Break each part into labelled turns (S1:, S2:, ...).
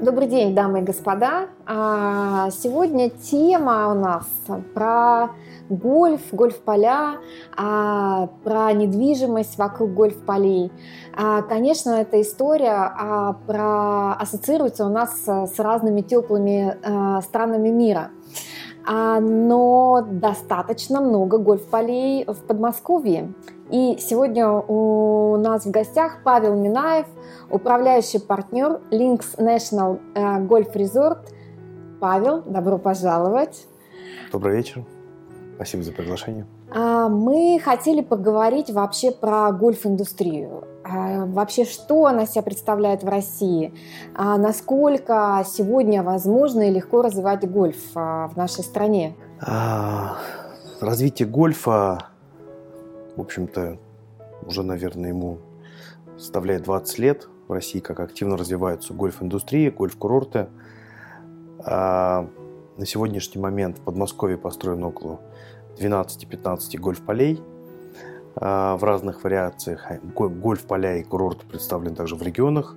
S1: Добрый день, дамы и господа. А, сегодня тема у нас про гольф, гольф-поля, а, про недвижимость вокруг гольф-полей. А, конечно, эта история про... ассоциируется у нас с разными теплыми странами мира. Но достаточно много гольф-полей в Подмосковье. И сегодня у нас в гостях Павел Минаев, управляющий партнер Links National э, Golf Resort. Павел, добро пожаловать.
S2: Добрый вечер. Спасибо за приглашение.
S1: А, мы хотели поговорить вообще про гольф-индустрию. А, вообще, что она себя представляет в России? А, насколько сегодня возможно и легко развивать гольф в нашей стране?
S2: Развитие гольфа в общем-то, уже, наверное, ему составляет 20 лет в России, как активно развиваются гольф-индустрия, гольф-курорты. А на сегодняшний момент в Подмосковье построено около 12-15 гольф-полей а, в разных вариациях. Гольф-поля и курорты представлены также в регионах.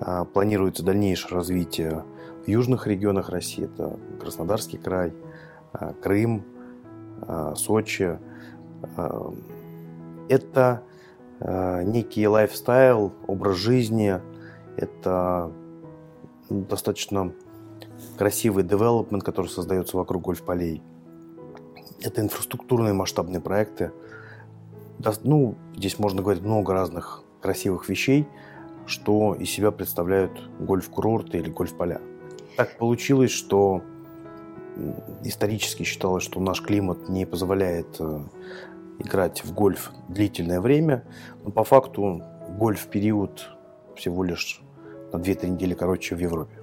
S2: А, планируется дальнейшее развитие в южных регионах России. Это Краснодарский край, а, Крым, Сочи, это э, некий лайфстайл, образ жизни, это достаточно красивый девелопмент, который создается вокруг гольф-полей. Это инфраструктурные масштабные проекты. Ну, здесь можно говорить много разных красивых вещей, что из себя представляют гольф-курорты или гольф-поля. Так получилось, что исторически считалось, что наш климат не позволяет э, играть в гольф длительное время, но по факту гольф-период всего лишь на 2-3 недели короче в Европе.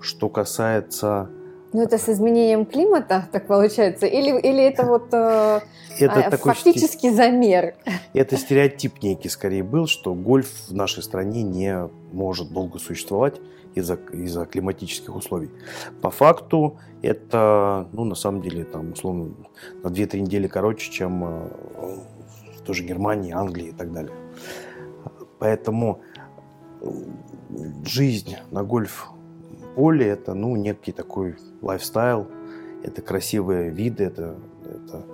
S2: Что касается...
S1: Ну, это с изменением климата, так получается? Или, или это вот э, это э, такой фактически замер?
S2: Это стереотип некий скорее был, что гольф в нашей стране не может долго существовать из-за из климатических условий. По факту это, ну, на самом деле, там, условно, на 2-3 недели короче, чем э, в той же Германии, Англии и так далее. Поэтому жизнь на гольф-поле – это, ну, некий такой лайфстайл, это красивые виды, это, это,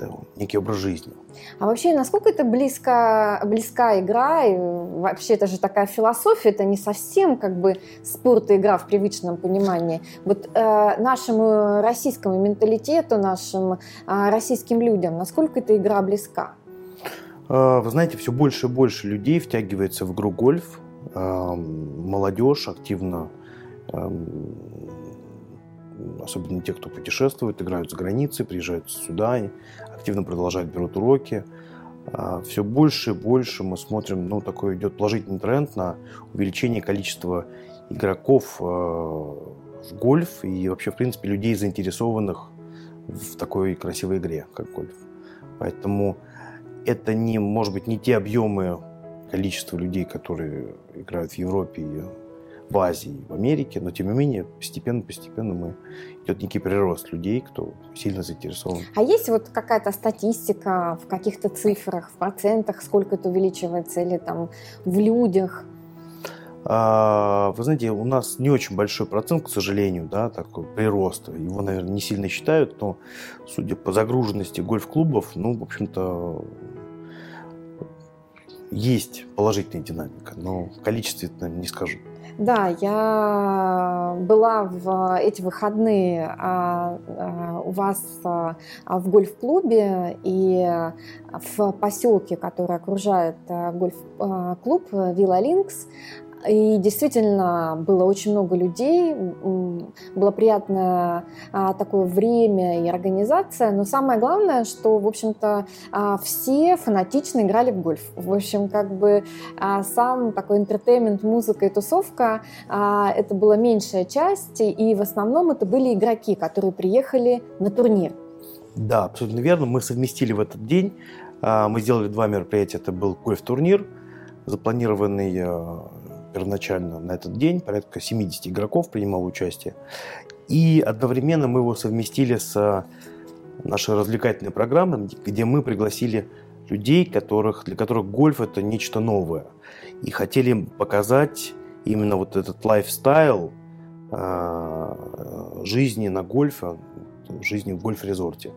S2: это некий образ жизни.
S1: А вообще, насколько это близко, близка игра? И вообще, это же такая философия, это не совсем как бы спорт и игра в привычном понимании. Вот э, нашему российскому менталитету, нашим э, российским людям, насколько эта игра близка?
S2: Э, вы знаете, все больше и больше людей втягивается в игру гольф. Э, молодежь активно эм, особенно те, кто путешествует, играют за границей, приезжают сюда, активно продолжают, берут уроки. А, Все больше и больше мы смотрим, ну, такой идет положительный тренд на увеличение количества игроков а, в гольф и вообще, в принципе, людей, заинтересованных в такой красивой игре, как гольф. Поэтому это не, может быть, не те объемы количества людей, которые играют в Европе и в Азии, в Америке, но тем не менее постепенно-постепенно мы идет некий прирост людей, кто сильно заинтересован.
S1: А есть вот какая-то статистика в каких-то цифрах, в процентах, сколько это увеличивается, или там в людях?
S2: А, вы знаете, у нас не очень большой процент, к сожалению, да, такой прироста. Его, наверное, не сильно считают, но судя по загруженности гольф-клубов, ну, в общем-то, есть положительная динамика, но в количестве не скажу.
S1: Да, я была в эти выходные а, а, у вас а, в гольф-клубе и в поселке, который окружает гольф-клуб Вилла Линкс. И действительно было очень много людей, было приятное а, такое время и организация, но самое главное, что, в общем-то, а, все фанатично играли в гольф. В общем, как бы а, сам такой entertainment, музыка и тусовка, это была меньшая часть, и в основном это были игроки, которые приехали на турнир.
S2: Да, абсолютно верно. Мы совместили в этот день, мы сделали два мероприятия. Это был гольф-турнир, запланированный первоначально на этот день, порядка 70 игроков принимало участие. И одновременно мы его совместили с нашей развлекательной программой, где мы пригласили людей, которых, для которых гольф – это нечто новое. И хотели показать именно вот этот лайфстайл э, жизни на гольфе, жизни в гольф-резорте.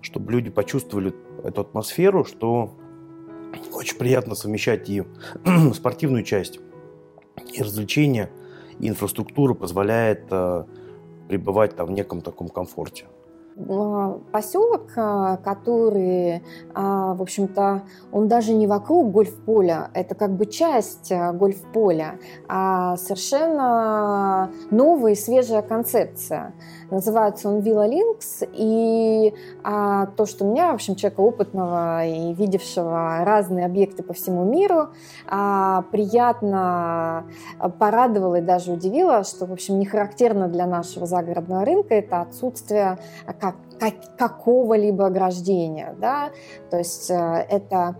S2: Чтобы люди почувствовали эту атмосферу, что очень приятно совмещать и спортивную часть, и развлечения, и инфраструктура позволяет э, пребывать там в неком таком комфорте.
S1: А, поселок, а, который, а, в общем-то, он даже не вокруг гольф-поля, это как бы часть гольф-поля, а совершенно новая и свежая концепция. Называется он Villa Links, и то, что меня, в общем, человека опытного и видевшего разные объекты по всему миру, приятно порадовало и даже удивило, что, в общем, не характерно для нашего загородного рынка это отсутствие как, как, какого-либо ограждения. Да? То есть э, это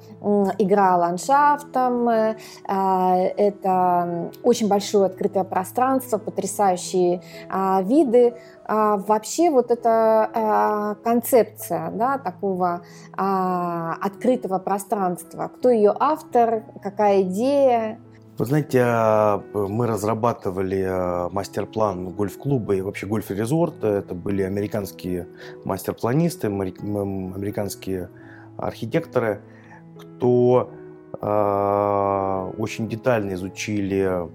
S1: игра ландшафтом, э, это очень большое открытое пространство, потрясающие а, виды. А, вообще вот эта а, концепция да, такого открытого пространства, кто ее автор, какая идея,
S2: вы знаете, а, мы разрабатывали а, мастер-план гольф-клуба и вообще гольф-резорта. Это были американские мастер-планисты, американские архитекторы, кто а, очень детально изучили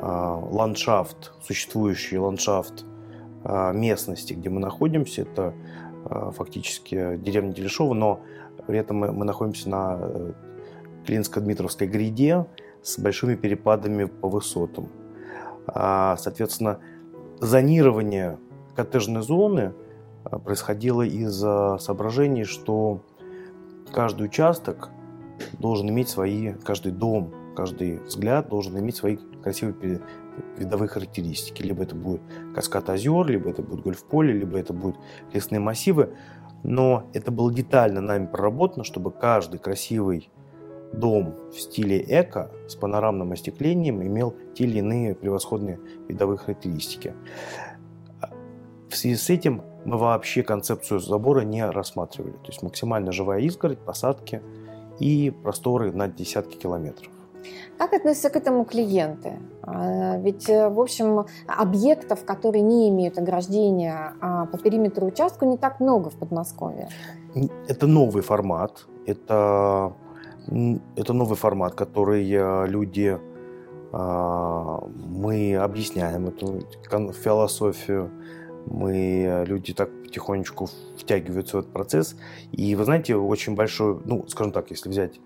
S2: ландшафт, существующий ландшафт местности, где мы находимся. Это фактически деревня Телешова, но при этом мы, находимся на э, Клинско-Дмитровской гряде, с большими перепадами по высотам. А, соответственно, зонирование коттеджной зоны а, происходило из-за соображений, что каждый участок должен иметь свои, каждый дом, каждый взгляд должен иметь свои красивые видовые характеристики. Либо это будет каскад озер, либо это будет гольф-поле, либо это будут лесные массивы. Но это было детально нами проработано, чтобы каждый красивый дом в стиле эко с панорамным остеклением имел те или иные превосходные видовые характеристики. В связи с этим мы вообще концепцию забора не рассматривали. То есть максимально живая изгородь, посадки и просторы на десятки километров.
S1: Как относятся к этому клиенты? А, ведь, э, в общем, объектов, которые не имеют ограждения а, по периметру участка, не так много в Подмосковье.
S2: Это новый формат. Это это новый формат, который люди, а, мы объясняем эту философию, мы, люди так потихонечку втягиваются в этот процесс. И вы знаете, очень большой, ну, скажем так, если взять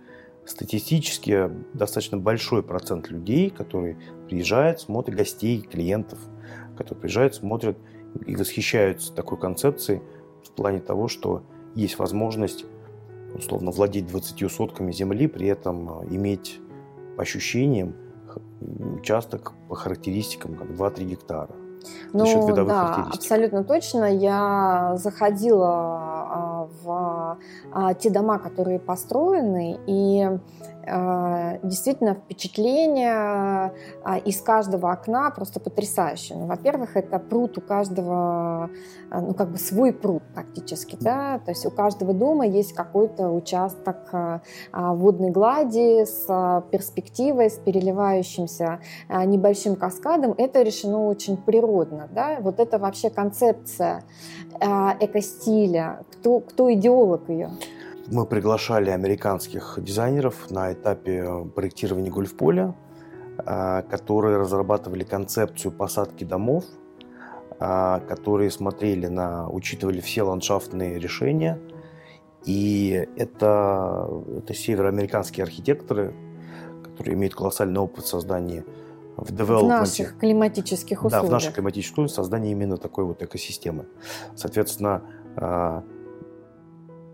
S2: статистически, достаточно большой процент людей, которые приезжают, смотрят гостей, клиентов, которые приезжают, смотрят и восхищаются такой концепцией в плане того, что есть возможность условно владеть 20 сотками земли, при этом э, иметь по ощущениям участок по характеристикам как 2-3 гектара.
S1: Ну, да, абсолютно точно. Я заходила а, в а, те дома, которые построены, и а, действительно впечатление а, из каждого окна просто потрясающее. Ну, во-первых, это пруд у каждого, а, ну как бы свой пруд практически, да, то есть у каждого дома есть какой-то участок водной глади с перспективой, с переливающимся небольшим каскадом. Это решено очень природно, да. Вот это вообще концепция экостиля. Кто, кто идеолог ее?
S2: Мы приглашали американских дизайнеров на этапе проектирования гольф-поля, а, которые разрабатывали концепцию посадки домов, а, которые смотрели на, учитывали все ландшафтные решения. И это, это североамериканские архитекторы, которые имеют колоссальный опыт создания в
S1: В наших климатических условиях.
S2: Да, в наших климатических условиях создания именно такой вот экосистемы. Соответственно, а,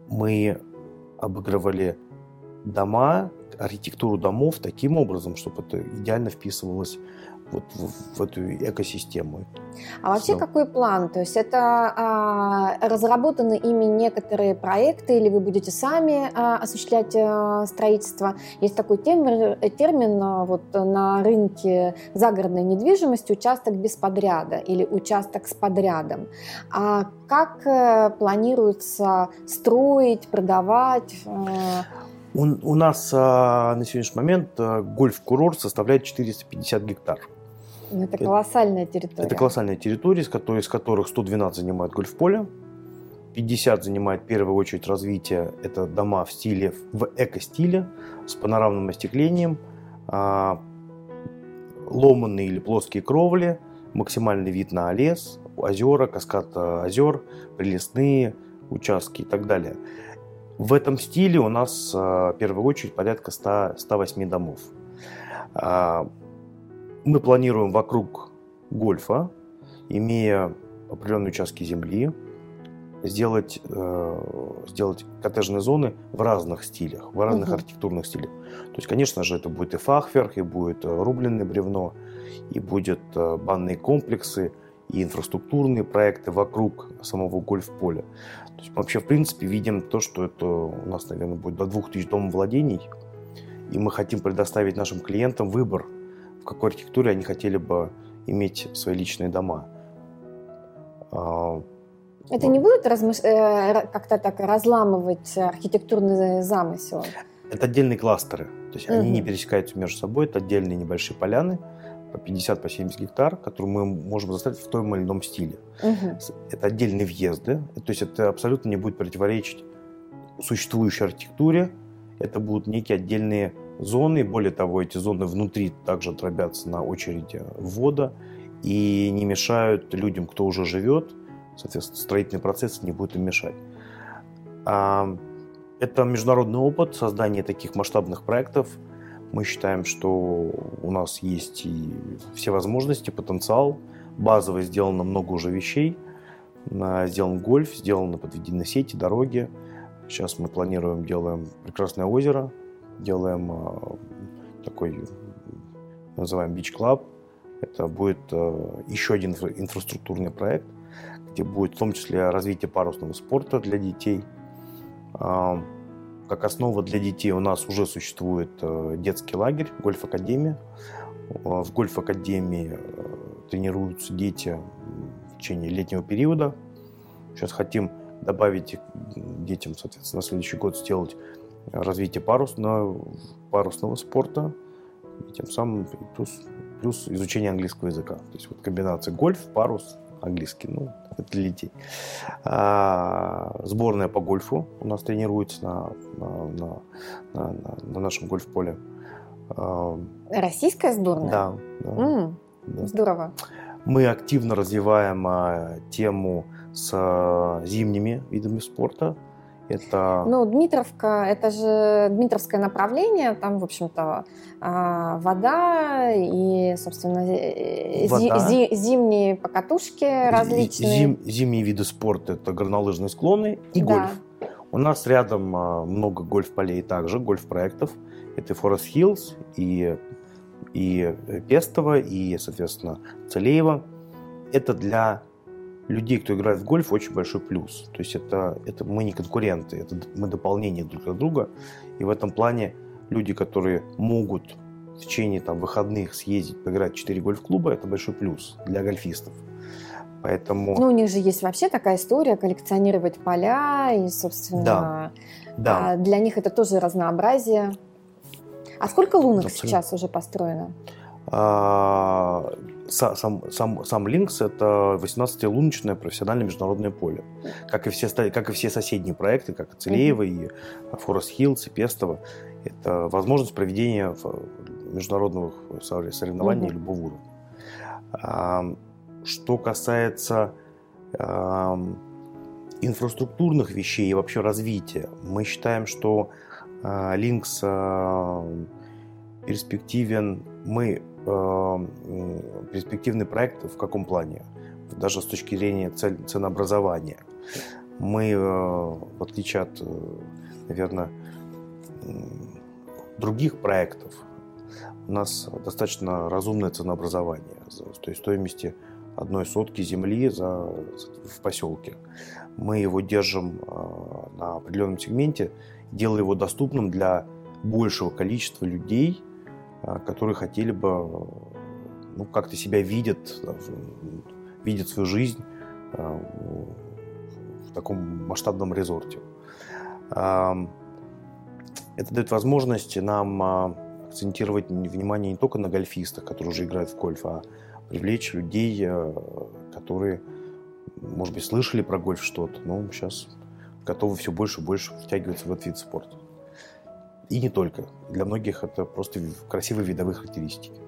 S2: мы обыгрывали дома, архитектуру домов таким образом, чтобы это идеально вписывалось вот в, в эту экосистему.
S1: А вообще Все. какой план? То есть это а, разработаны ими некоторые проекты, или вы будете сами а, осуществлять а, строительство? Есть такой термин, термин а, вот на рынке загородной недвижимости участок без подряда или участок с подрядом. А как а, планируется строить, продавать? А...
S2: У, у нас а, на сегодняшний момент а, гольф-курорт составляет 450 гектар.
S1: Ну, это колоссальная территория.
S2: Это колоссальная территория, из которых, из которых 112 занимают гольф-поле, 50 занимает в первую очередь развитие. Это дома в стиле, в эко-стиле, с панорамным остеклением, а, ломанные или плоские кровли, максимальный вид на лес, озера, каскад э, озер, прилесные участки и так далее. В этом стиле у нас э, в первую очередь порядка 100, 108 домов. Мы планируем вокруг гольфа, имея определенные участки земли, сделать, э, сделать коттеджные зоны в разных стилях, в разных угу. архитектурных стилях. То есть, конечно же, это будет и фахверх, и будет рубленное бревно, и будет банные комплексы, и инфраструктурные проекты вокруг самого гольф-поля. То есть мы вообще, в принципе, видим то, что это у нас, наверное, будет до 2000 домов владений, и мы хотим предоставить нашим клиентам выбор, в какой архитектуре они хотели бы иметь свои личные дома.
S1: А, это не будет размыш... Э, как-то так разламывать архитектурный замысел?
S2: Это отдельные кластеры. То есть угу. они не пересекаются между собой, это отдельные небольшие поляны, по 50, по 70 гектар, которые мы можем заставить в том или ином стиле. Угу. Это отдельные въезды, то есть это абсолютно не будет противоречить существующей архитектуре. Это будут некие отдельные зоны. Более того, эти зоны внутри также дробятся на очереди ввода и не мешают людям, кто уже живет. Соответственно, строительный процесс не будет им мешать. А, это международный опыт создания таких масштабных проектов – мы считаем, что у нас есть и все возможности, потенциал. Базово сделано много уже вещей. Сделан гольф, сделаны подведены сети, дороги. Сейчас мы планируем, делаем прекрасное озеро, делаем а, такой, называем Beach Club. Это будет а, еще один инфраструктурный проект, где будет в том числе развитие парусного спорта для детей. А, как основа для детей у нас уже существует э, детский лагерь, гольф-академия. Э, в гольф-академии э, тренируются дети в течение летнего периода. Сейчас хотим добавить детям, соответственно, на следующий год сделать развитие парусного, парусного спорта. И тем самым плюс, плюс изучение английского языка. То есть вот комбинация гольф, парус, английский, ну, это для детей. А, сборная по гольфу у нас тренируется на, на, на, на, на нашем гольф-поле.
S1: А, Российская сборная?
S2: Да. да,
S1: mm, да. Здорово.
S2: Мы активно развиваем а, тему с а, зимними видами спорта.
S1: Это... Ну, Дмитровка, это же Дмитровское направление, там, в общем-то, а, вода и, собственно, вода. Зи- зимние покатушки различные.
S2: Зим, зимние виды спорта – это горнолыжные склоны и да. гольф. У нас рядом а, много гольф-полей также, гольф-проектов. Это и Forest Hills, и, и Пестово, и, соответственно, Целеево. Это для людей, кто играет в гольф, очень большой плюс. То есть это, это мы не конкуренты, это мы дополнение друг от друга. И в этом плане люди, которые могут в течение там, выходных съездить, поиграть в 4 гольф-клуба, это большой плюс для гольфистов. Поэтому...
S1: Ну, у них же есть вообще такая история коллекционировать поля, и, собственно, да. Да. для них это тоже разнообразие. А сколько лунок Абсолютно. сейчас уже построено?
S2: А, сам, сам, сам Линкс – это 18-луночное профессиональное международное поле. Как и все, как и все соседние проекты, как и Целеево, и Форест Хиллс, и Пестово. Это возможность проведения международных соревнований mm-hmm. любого уровня. Что касается инфраструктурных вещей и вообще развития, мы считаем, что Линкс перспективен. Мы перспективный проект в каком плане? Даже с точки зрения ценообразования. Мы, э, в отличие от, э, наверное, других проектов, у нас достаточно разумное ценообразование. То есть стоимости одной сотки земли за, в поселке. Мы его держим э, на определенном сегменте, делая его доступным для большего количества людей, которые хотели бы ну, как-то себя видят, видят свою жизнь э, в таком масштабном резорте. Это дает возможность нам а, акцентировать внимание не только на гольфистах, которые уже играют в гольф, а привлечь людей, э, которые, может быть, слышали про гольф что-то, но сейчас готовы все больше и больше втягиваться в этот вид спорта. И не только. Для многих это просто красивые видовые характеристики.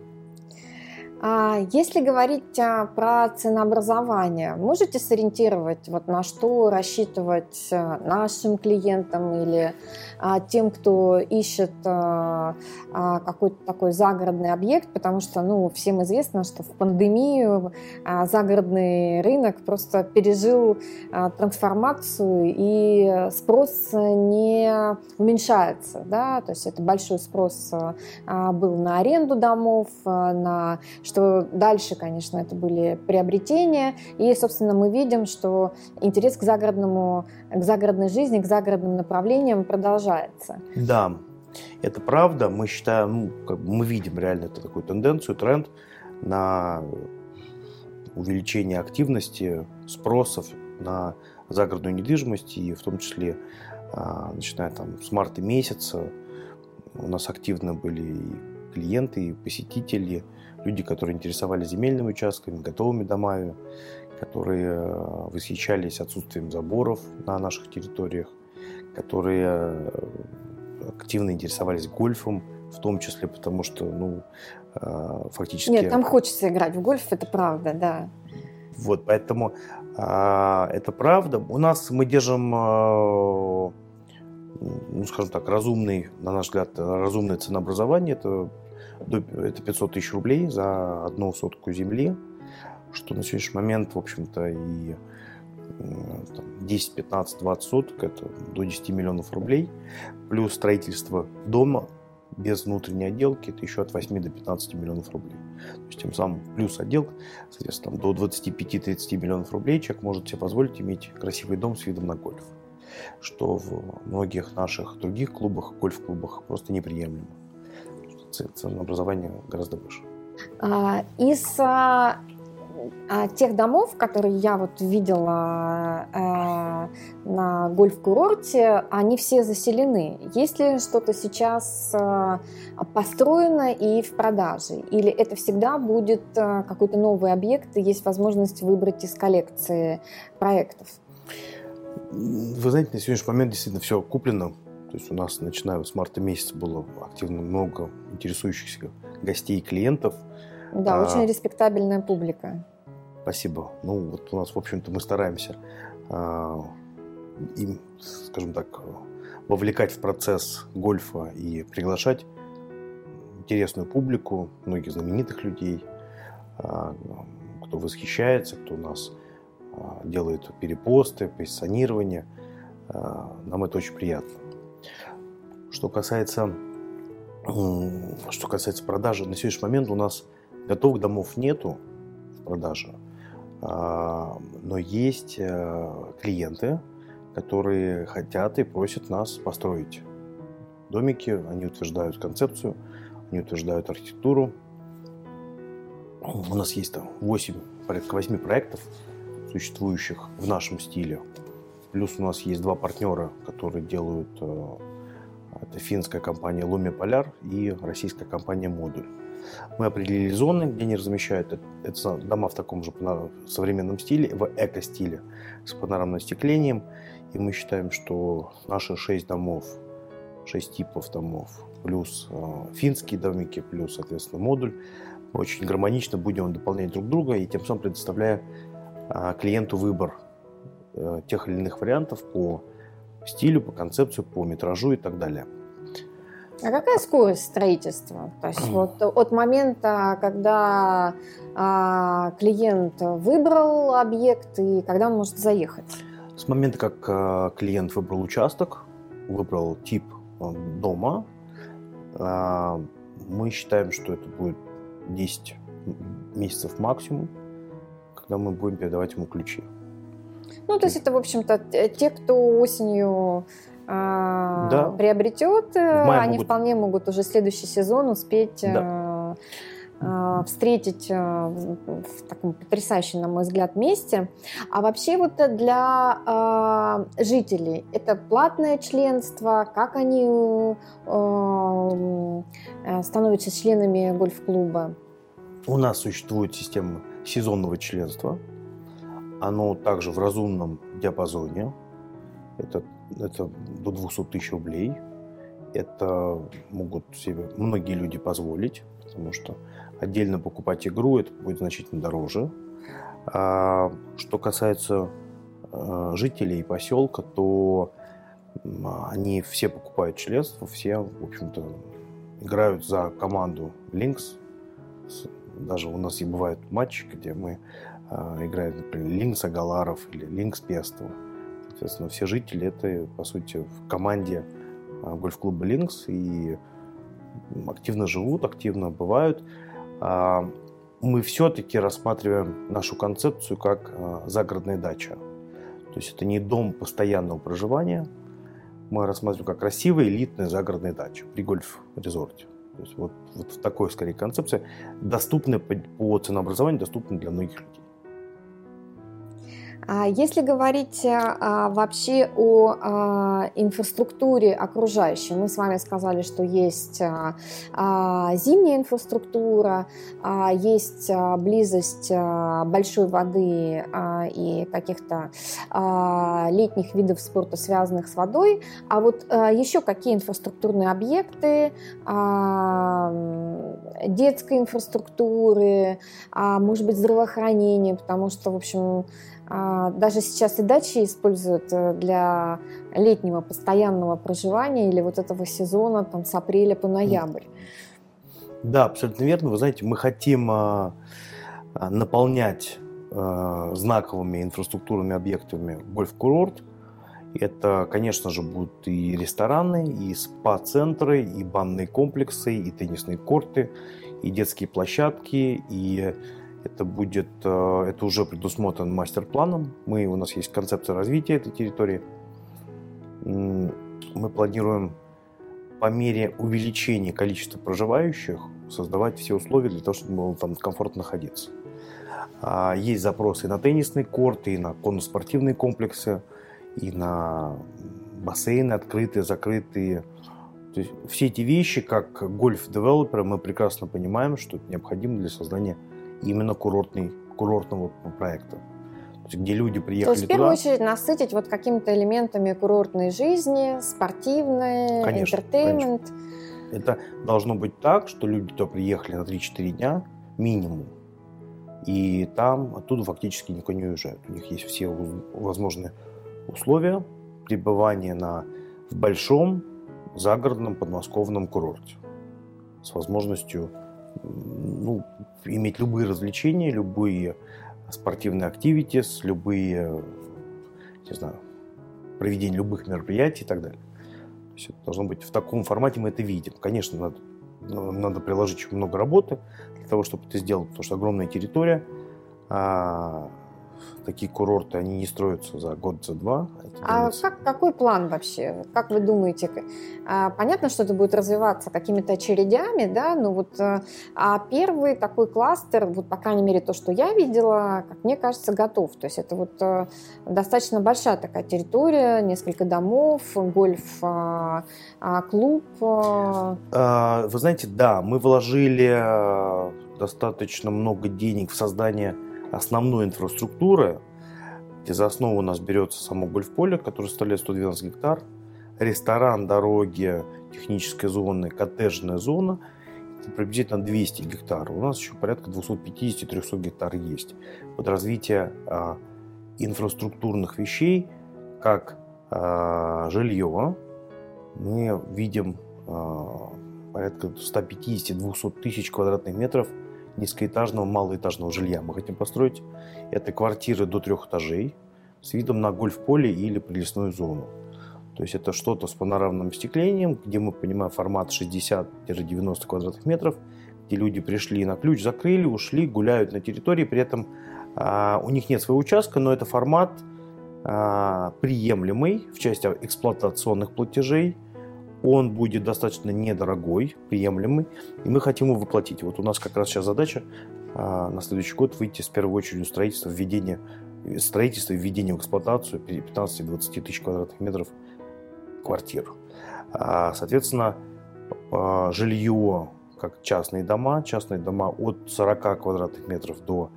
S1: А если говорить а, про ценообразование, можете сориентировать, вот на что рассчитывать а, нашим клиентам или тем, кто ищет какой-то такой загородный объект, потому что, ну, всем известно, что в пандемию загородный рынок просто пережил трансформацию и спрос не уменьшается, да, то есть это большой спрос был на аренду домов, на что дальше, конечно, это были приобретения, и, собственно, мы видим, что интерес к загородному, к загородной жизни, к загородным направлениям продолжается.
S2: Да, это правда. Мы считаем, ну, как мы видим реально это такую тенденцию, тренд на увеличение активности спросов на загородную недвижимость, и в том числе а, начиная там с марта месяца у нас активно были и клиенты, и посетители, люди, которые интересовались земельными участками, готовыми домами, которые э, восхищались отсутствием заборов на наших территориях, которые э, активно интересовались гольфом, в том числе потому, что, ну, э, фактически...
S1: Нет, там хочется играть в гольф, это правда, да.
S2: Вот, поэтому это правда. У нас мы держим, ну, скажем так, разумный, на наш взгляд, разумное ценообразование. Это это 500 тысяч рублей за одну сотку земли, что на сегодняшний момент, в общем-то, и 10, 15, 20 соток, это до 10 миллионов рублей, плюс строительство дома без внутренней отделки, это еще от 8 до 15 миллионов рублей. То есть тем самым плюс отделка, соответственно, до 25-30 миллионов рублей человек может себе позволить иметь красивый дом с видом на гольф, что в многих наших других клубах, гольф-клубах просто неприемлемо ценообразование гораздо выше.
S1: А, из а, а, тех домов, которые я вот видела а, на гольф-курорте, они все заселены. Есть ли что-то сейчас а, построено и в продаже? Или это всегда будет а, какой-то новый объект и есть возможность выбрать из коллекции проектов?
S2: Вы знаете, на сегодняшний момент действительно все куплено. То есть у нас, начиная с марта месяца, было активно много интересующихся гостей и клиентов.
S1: Да, а, очень респектабельная публика.
S2: Спасибо. Ну, вот у нас, в общем-то, мы стараемся а, им, скажем так, вовлекать в процесс гольфа и приглашать интересную публику, многих знаменитых людей, а, кто восхищается, кто у нас а, делает перепосты, позиционирование. А, нам это очень приятно. Что касается, что касается продажи, на сегодняшний момент у нас готовых домов нету в продаже, а, но есть э, клиенты, которые хотят и просят нас построить домики, они утверждают концепцию, они утверждают архитектуру. У нас есть там 8, порядка 8 проектов, существующих в нашем стиле. Плюс у нас есть два партнера, которые делают э, это финская компания Lumi Polar и российская компания Модуль. Мы определили зоны, где они размещают. Это дома в таком же современном стиле, в эко-стиле, с панорамным остеклением. И мы считаем, что наши шесть домов, шесть типов домов, плюс э, финские домики, плюс, соответственно, модуль, очень гармонично будем дополнять друг друга и тем самым предоставляя э, клиенту выбор э, тех или иных вариантов по стилю, по концепцию, по метражу и так далее.
S1: А какая скорость строительства? То есть вот от момента, когда а, клиент выбрал объект и когда он может заехать?
S2: С момента, как а, клиент выбрал участок, выбрал тип а, дома, а, мы считаем, что это будет 10 месяцев максимум, когда мы будем передавать ему ключи.
S1: Ну, то есть это, в общем-то, те, кто осенью а, да. приобретет, они могут... вполне могут уже следующий сезон успеть да. э, встретить э, в таком потрясающем, на мой взгляд, месте. А вообще вот для жителей это платное членство, как они становятся членами гольф-клуба?
S2: У нас существует система сезонного членства. Оно также в разумном диапазоне. Это, это до 200 тысяч рублей. Это могут себе многие люди позволить, потому что отдельно покупать игру это будет значительно дороже. А, что касается а, жителей поселка, то они все покупают членство, все, в общем-то, играют за команду Lynx. Даже у нас и бывают матчи, где мы э, играем, например, Lynx Агаларов или Lynx Пестов. Соответственно, все жители это, по сути, в команде а, гольф-клуба «Линкс» и активно живут, активно бывают. А, мы все-таки рассматриваем нашу концепцию как а, загородная дача. То есть это не дом постоянного проживания, мы рассматриваем как красивая элитная загородная дача при гольф-резорте. То есть вот, вот в такой, скорее, концепции, доступная по, по ценообразованию, доступная для многих людей.
S1: А если говорить а, вообще о а, инфраструктуре окружающей, мы с вами сказали, что есть зимняя инфраструктура, есть близость большой воды и каких-то летних видов спорта, связанных с водой. А вот еще какие инфраструктурные объекты, детской инфраструктуры, может быть, здравоохранение, потому что, в общем, даже сейчас и дачи используют э, для летнего постоянного проживания или вот этого сезона там, с апреля по ноябрь.
S2: Да, абсолютно верно. Вы знаете, мы хотим а, а, наполнять знаковыми инфраструктурными объектами гольф-курорт. Это, конечно же, будут и рестораны, и спа-центры, и банные комплексы, и теннисные корты, и детские площадки, и это будет, э, это уже предусмотрено мастер-планом. Мы, у нас есть концепция развития этой территории. Мы планируем по мере увеличения количества проживающих создавать все условия для того, чтобы было там комфортно находиться. А, есть запросы на теннисные корты, и на конно-спортивные комплексы, и на бассейны открытые, закрытые. То есть все эти вещи, как гольф-девелоперы, мы прекрасно понимаем, что это необходимо для создания именно курортный, курортного проекта. где люди приехали То
S1: есть, в первую очередь, насытить вот какими-то элементами курортной жизни, спортивной, конечно. Конечно.
S2: Это должно быть так, что люди то приехали на 3-4 дня минимум, и там оттуда фактически никуда не уезжают. У них есть все возможные условия пребывания на, в большом загородном подмосковном курорте с возможностью ну, иметь любые развлечения, любые спортивные активитис, любые, не знаю, проведение любых мероприятий и так далее. То есть это должно быть в таком формате, мы это видим. Конечно, надо, надо приложить очень много работы для того, чтобы это сделать, потому что огромная территория, а, такие курорты, они не строятся за год, за два.
S1: А как, какой план вообще? Как вы думаете? А, понятно, что это будет развиваться какими-то очередями, да, но вот э, а первый такой кластер, вот по крайней мере то, что я видела, как мне кажется, готов. То есть это вот э, достаточно большая такая территория, несколько домов, гольф-клуб.
S2: А, вы знаете, да, мы вложили достаточно много денег в создание основной инфраструктуры, где за основу у нас берется само гольф-поле, которое составляет 112 гектар, ресторан, дороги, техническая зона, коттеджная зона, это приблизительно 200 гектар. У нас еще порядка 250-300 гектар есть. Под развитие а, инфраструктурных вещей, как а, жилье, мы видим а, порядка 150-200 тысяч квадратных метров – низкоэтажного, малоэтажного жилья мы хотим построить. Это квартиры до трех этажей с видом на гольф-поле или прилесную зону. То есть это что-то с панорамным остеклением, где мы понимаем формат 60-90 квадратных метров, где люди пришли на ключ, закрыли, ушли, гуляют на территории, при этом а, у них нет своего участка, но это формат а, приемлемый в части эксплуатационных платежей он будет достаточно недорогой, приемлемый, и мы хотим его воплотить. Вот у нас как раз сейчас задача а, на следующий год выйти с первой очередью строительства, введения, строительства и введения в эксплуатацию 15-20 тысяч квадратных метров квартир. А, соответственно, а, жилье, как частные дома, частные дома от 40 квадратных метров до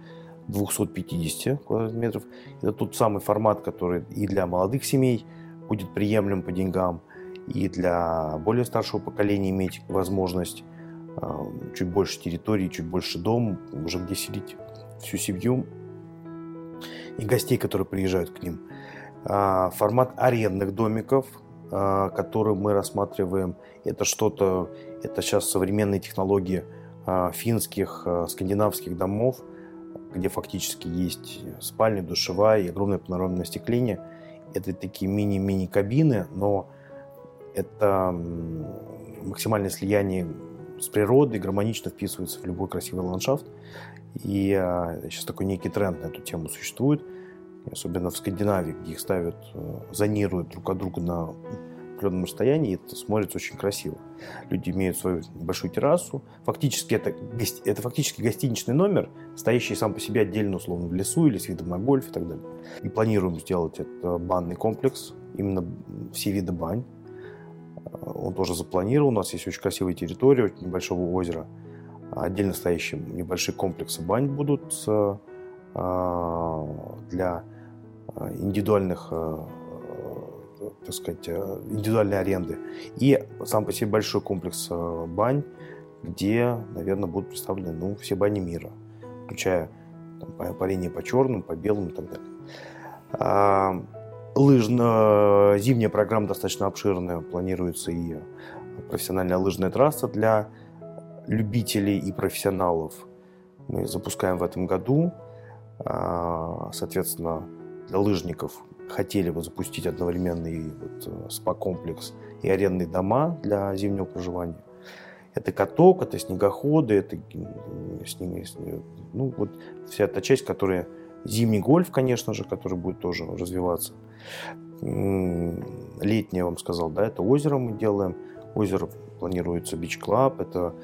S2: 250 квадратных метров. Это тот самый формат, который и для молодых семей будет приемлем по деньгам, и для более старшего поколения иметь возможность чуть больше территории, чуть больше дом, уже где селить всю семью и гостей, которые приезжают к ним. А, формат арендных домиков, а, который мы рассматриваем, это что-то, это сейчас современные технологии а, финских, скандинавских домов, где фактически есть спальня, душевая и огромное панорамное остекление. Это такие мини-мини кабины, но это максимальное слияние с природой, гармонично вписывается в любой красивый ландшафт. И а, сейчас такой некий тренд на эту тему существует, особенно в Скандинавии, где их ставят, э, зонируют друг от друга на определенном расстоянии, и это смотрится очень красиво. Люди имеют свою небольшую террасу. Фактически это, это фактически гостиничный номер, стоящий сам по себе отдельно, условно, в лесу или с видом на гольф и так далее. И планируем сделать это банный комплекс, именно все виды бань он тоже запланирован. У нас есть очень красивая территория, очень небольшого озера. Отдельно стоящие небольшие комплексы бань будут а, для индивидуальных, а, так сказать, индивидуальной аренды. И сам по себе большой комплекс а, бань, где, наверное, будут представлены ну, все бани мира, включая там, парение по черным, по белым и так далее лыжно, зимняя программа достаточно обширная, планируется и профессиональная лыжная трасса для любителей и профессионалов. Мы запускаем в этом году, а, соответственно, для лыжников хотели бы запустить одновременно и вот э, спа-комплекс и арендные дома для зимнего проживания. Это каток, это снегоходы, это ну, вот вся эта часть, которая Зимний гольф, конечно же, который будет тоже развиваться. Летний, я вам сказал, да, это озеро мы делаем. Озеро планируется бич-клаб, это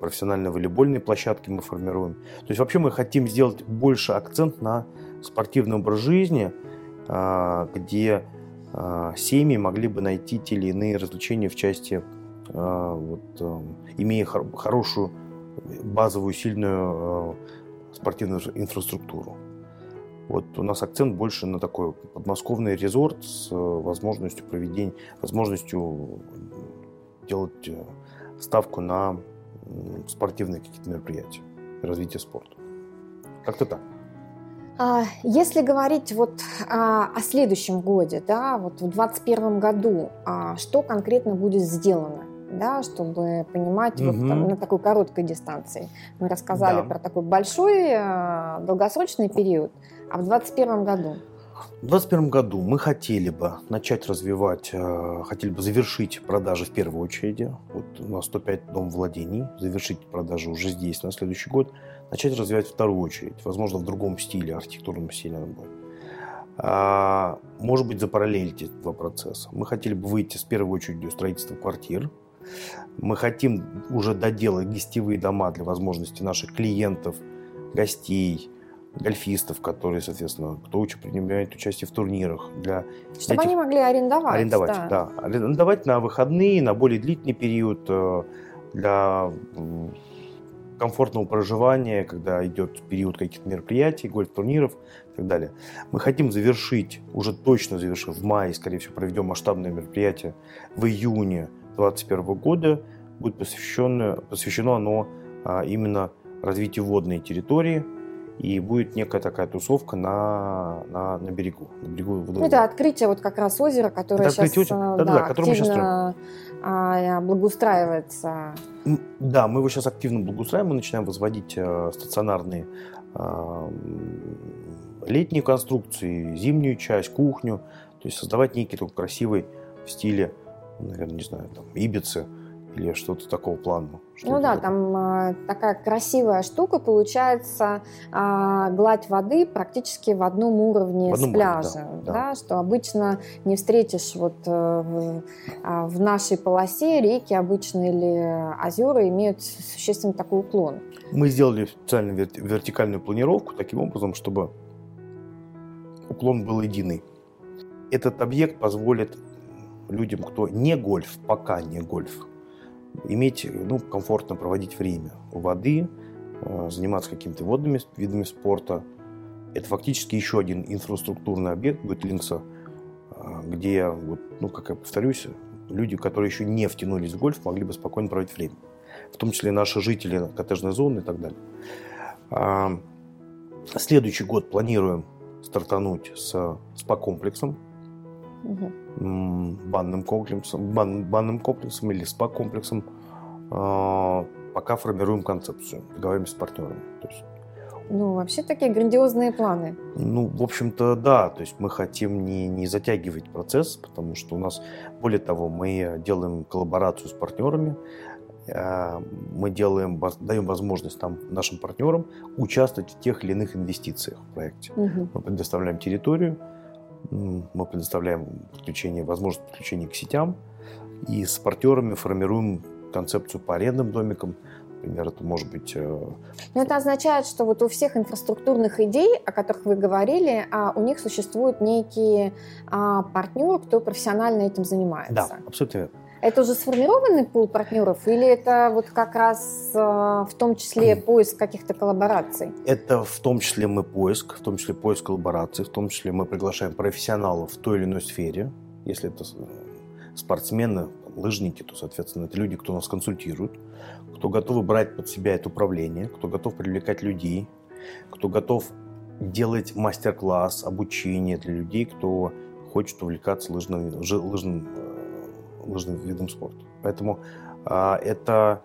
S2: профессиональные волейбольные площадки мы формируем. То есть вообще мы хотим сделать больше акцент на спортивный образ жизни, а, где а, семьи могли бы найти те или иные развлечения в части, а, вот, имея хорошую базовую сильную спортивную инфраструктуру. Вот у нас акцент больше на такой подмосковный резорт с э, возможностью проведения, возможностью делать э, ставку на спортивные какие-то мероприятия, развитие спорта. Как-то так.
S1: А, если говорить вот а, о следующем годе, да, вот в 2021 году, а, что конкретно будет сделано? да, чтобы понимать угу. вот там, на такой короткой дистанции. Мы рассказали да. про такой большой долгосрочный период. А в 2021 году?
S2: В 2021 году мы хотели бы начать развивать, э, хотели бы завершить продажи в первую очередь. Вот у нас 105 дом владений, завершить продажи уже здесь на следующий год. Начать развивать вторую очередь, возможно, в другом стиле, архитектурном стиле она будет. А, может быть, запараллелить эти два процесса. Мы хотели бы выйти с первой очередью строительства квартир. Мы хотим уже доделать гостевые дома для возможности наших клиентов, гостей, гольфистов, которые, соответственно, кто учит, принимает участие в турнирах. Для
S1: Чтобы этих... они могли арендовать.
S2: Арендовать, да. да. Арендовать на выходные, на более длительный период, э, для комфортного проживания, когда идет период каких-то мероприятий, гольф-турниров и так далее. Мы хотим завершить, уже точно завершив в мае, скорее всего, проведем масштабное мероприятие в июне 2021 года. Будет посвящено, посвящено оно а, именно развитию водной территории, и будет некая такая тусовка на, на, на берегу. На берегу
S1: ну, это открытие вот как раз озера, которое это сейчас, озера, да, да, да, активно мы сейчас а, благоустраивается.
S2: Да, мы его сейчас активно благоустраиваем, мы начинаем возводить э, стационарные э, летние конструкции, зимнюю часть, кухню, то есть создавать некий такой красивый в стиле, наверное, не знаю, там, Ибицы или что-то такого плана. Что
S1: ну да, там э, такая красивая штука получается, э, гладь воды практически в одном уровне в одном с пляжем, уровне, да, да. да, что обычно не встретишь вот э, в, э, в нашей полосе реки обычно или озера имеют существенно такой уклон.
S2: Мы сделали специально вертикальную планировку таким образом, чтобы уклон был единый. Этот объект позволит людям, кто не гольф, пока не гольф, иметь, ну, комфортно проводить время у воды, э, заниматься какими-то водными видами спорта. Это фактически еще один инфраструктурный объект будет Линкса, э, где, вот, ну, как я повторюсь, люди, которые еще не втянулись в гольф, могли бы спокойно проводить время. В том числе наши жители коттеджной зоны и так далее. А, следующий год планируем стартануть с спа-комплексом угу. банным комплексом, бан, банным комплексом или спа-комплексом, э, пока формируем концепцию, договариваемся с партнерами. То есть,
S1: ну, вообще такие грандиозные планы.
S2: Ну, в общем-то, да. То есть мы хотим не, не затягивать процесс, потому что у нас, более того, мы делаем коллаборацию с партнерами, а, мы делаем, даем возможность там, нашим партнерам участвовать в тех или иных инвестициях в проекте. Угу. Мы предоставляем территорию, мы предоставляем подключение, возможность подключения к сетям и с партнерами формируем концепцию по арендным домикам. Например, это может быть... Э,
S1: Но это означает, что вот у всех инфраструктурных идей, о которых вы говорили, а, у них существуют некие а, партнеры, кто профессионально этим занимается.
S2: Да, абсолютно
S1: это уже сформированный пул партнеров или это вот как раз э, в том числе поиск каких-то коллабораций?
S2: Это в том числе мы поиск, в том числе поиск коллабораций, в том числе мы приглашаем профессионалов в той или иной сфере. Если это спортсмены, лыжники, то, соответственно, это люди, кто нас консультирует, кто готовы брать под себя это управление, кто готов привлекать людей, кто готов делать мастер-класс, обучение для людей, кто хочет увлекаться лыжным, лыжным э, лыжным видом спорта. Поэтому а, это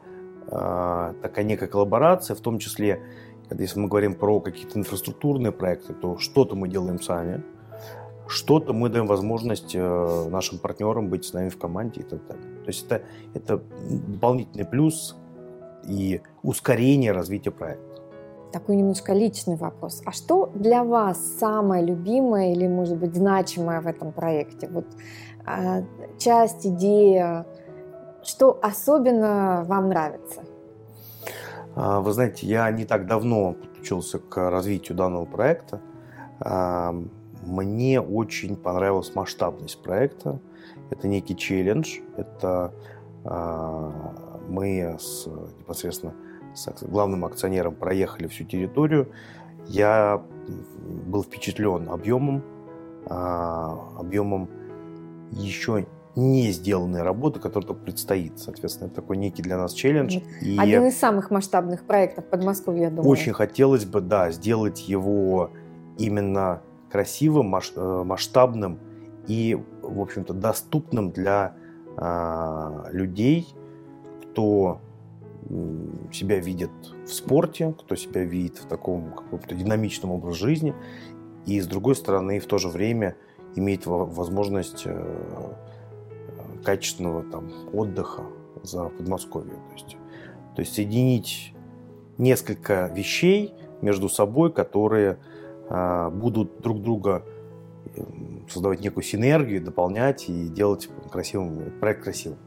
S2: а, такая некая коллаборация, в том числе, если мы говорим про какие-то инфраструктурные проекты, то что-то мы делаем сами, что-то мы даем возможность э, нашим партнерам быть с нами в команде и так далее. То есть это, это дополнительный плюс и ускорение развития проекта.
S1: Такой немножко личный вопрос. А что для вас самое любимое или, может быть, значимое в этом проекте? Вот часть, идея, что особенно вам нравится?
S2: А, вы знаете, я не так давно подключился к развитию данного проекта. А, мне очень понравилась масштабность проекта. Это некий челлендж. Это мы с, непосредственно с главным акционером проехали всю территорию. Я был впечатлен объемом, объемом еще не сделанные работы, которые только предстоит. Соответственно, это такой некий для нас челлендж.
S1: И Один из самых масштабных проектов Подмосковья, я думаю.
S2: Очень хотелось бы, да, сделать его именно красивым, э, масштабным и, в общем-то, доступным для э, людей, кто себя видит в спорте, кто себя видит в таком каком-то динамичном образе жизни, и с другой стороны, в то же время – имеет возможность э, качественного там, отдыха за Подмосковье. То есть, то есть соединить несколько вещей между собой, которые э, будут друг друга создавать некую синергию, дополнять и делать красивым, проект красивым.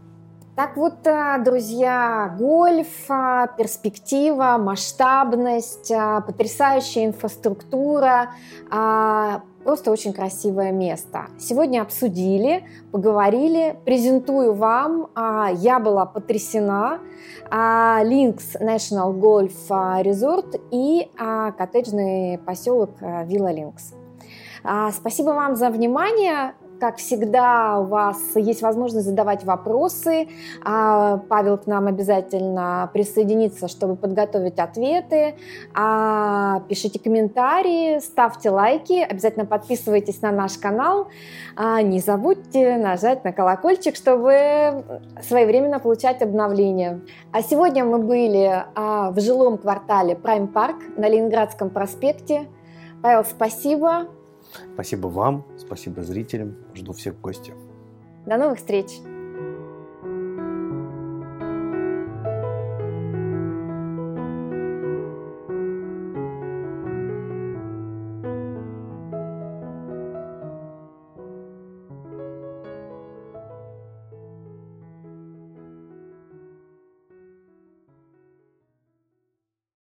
S1: Так вот, э, друзья, гольф, перспектива, масштабность, потрясающая инфраструктура, Просто очень красивое место. Сегодня обсудили, поговорили, презентую вам. А, я была потрясена. Линкс National Golf Resort и а, коттеджный поселок Вилла Линкс. Спасибо вам за внимание. Как всегда, у вас есть возможность задавать вопросы. А, Павел к нам обязательно присоединится, чтобы подготовить ответы. А, пишите комментарии, ставьте лайки, обязательно подписывайтесь на наш канал. А, не забудьте нажать на колокольчик, чтобы своевременно получать обновления. А сегодня мы были в жилом квартале Prime Park на Ленинградском проспекте. Павел, спасибо.
S2: Спасибо вам, спасибо зрителям. Жду всех в гости.
S1: До новых встреч!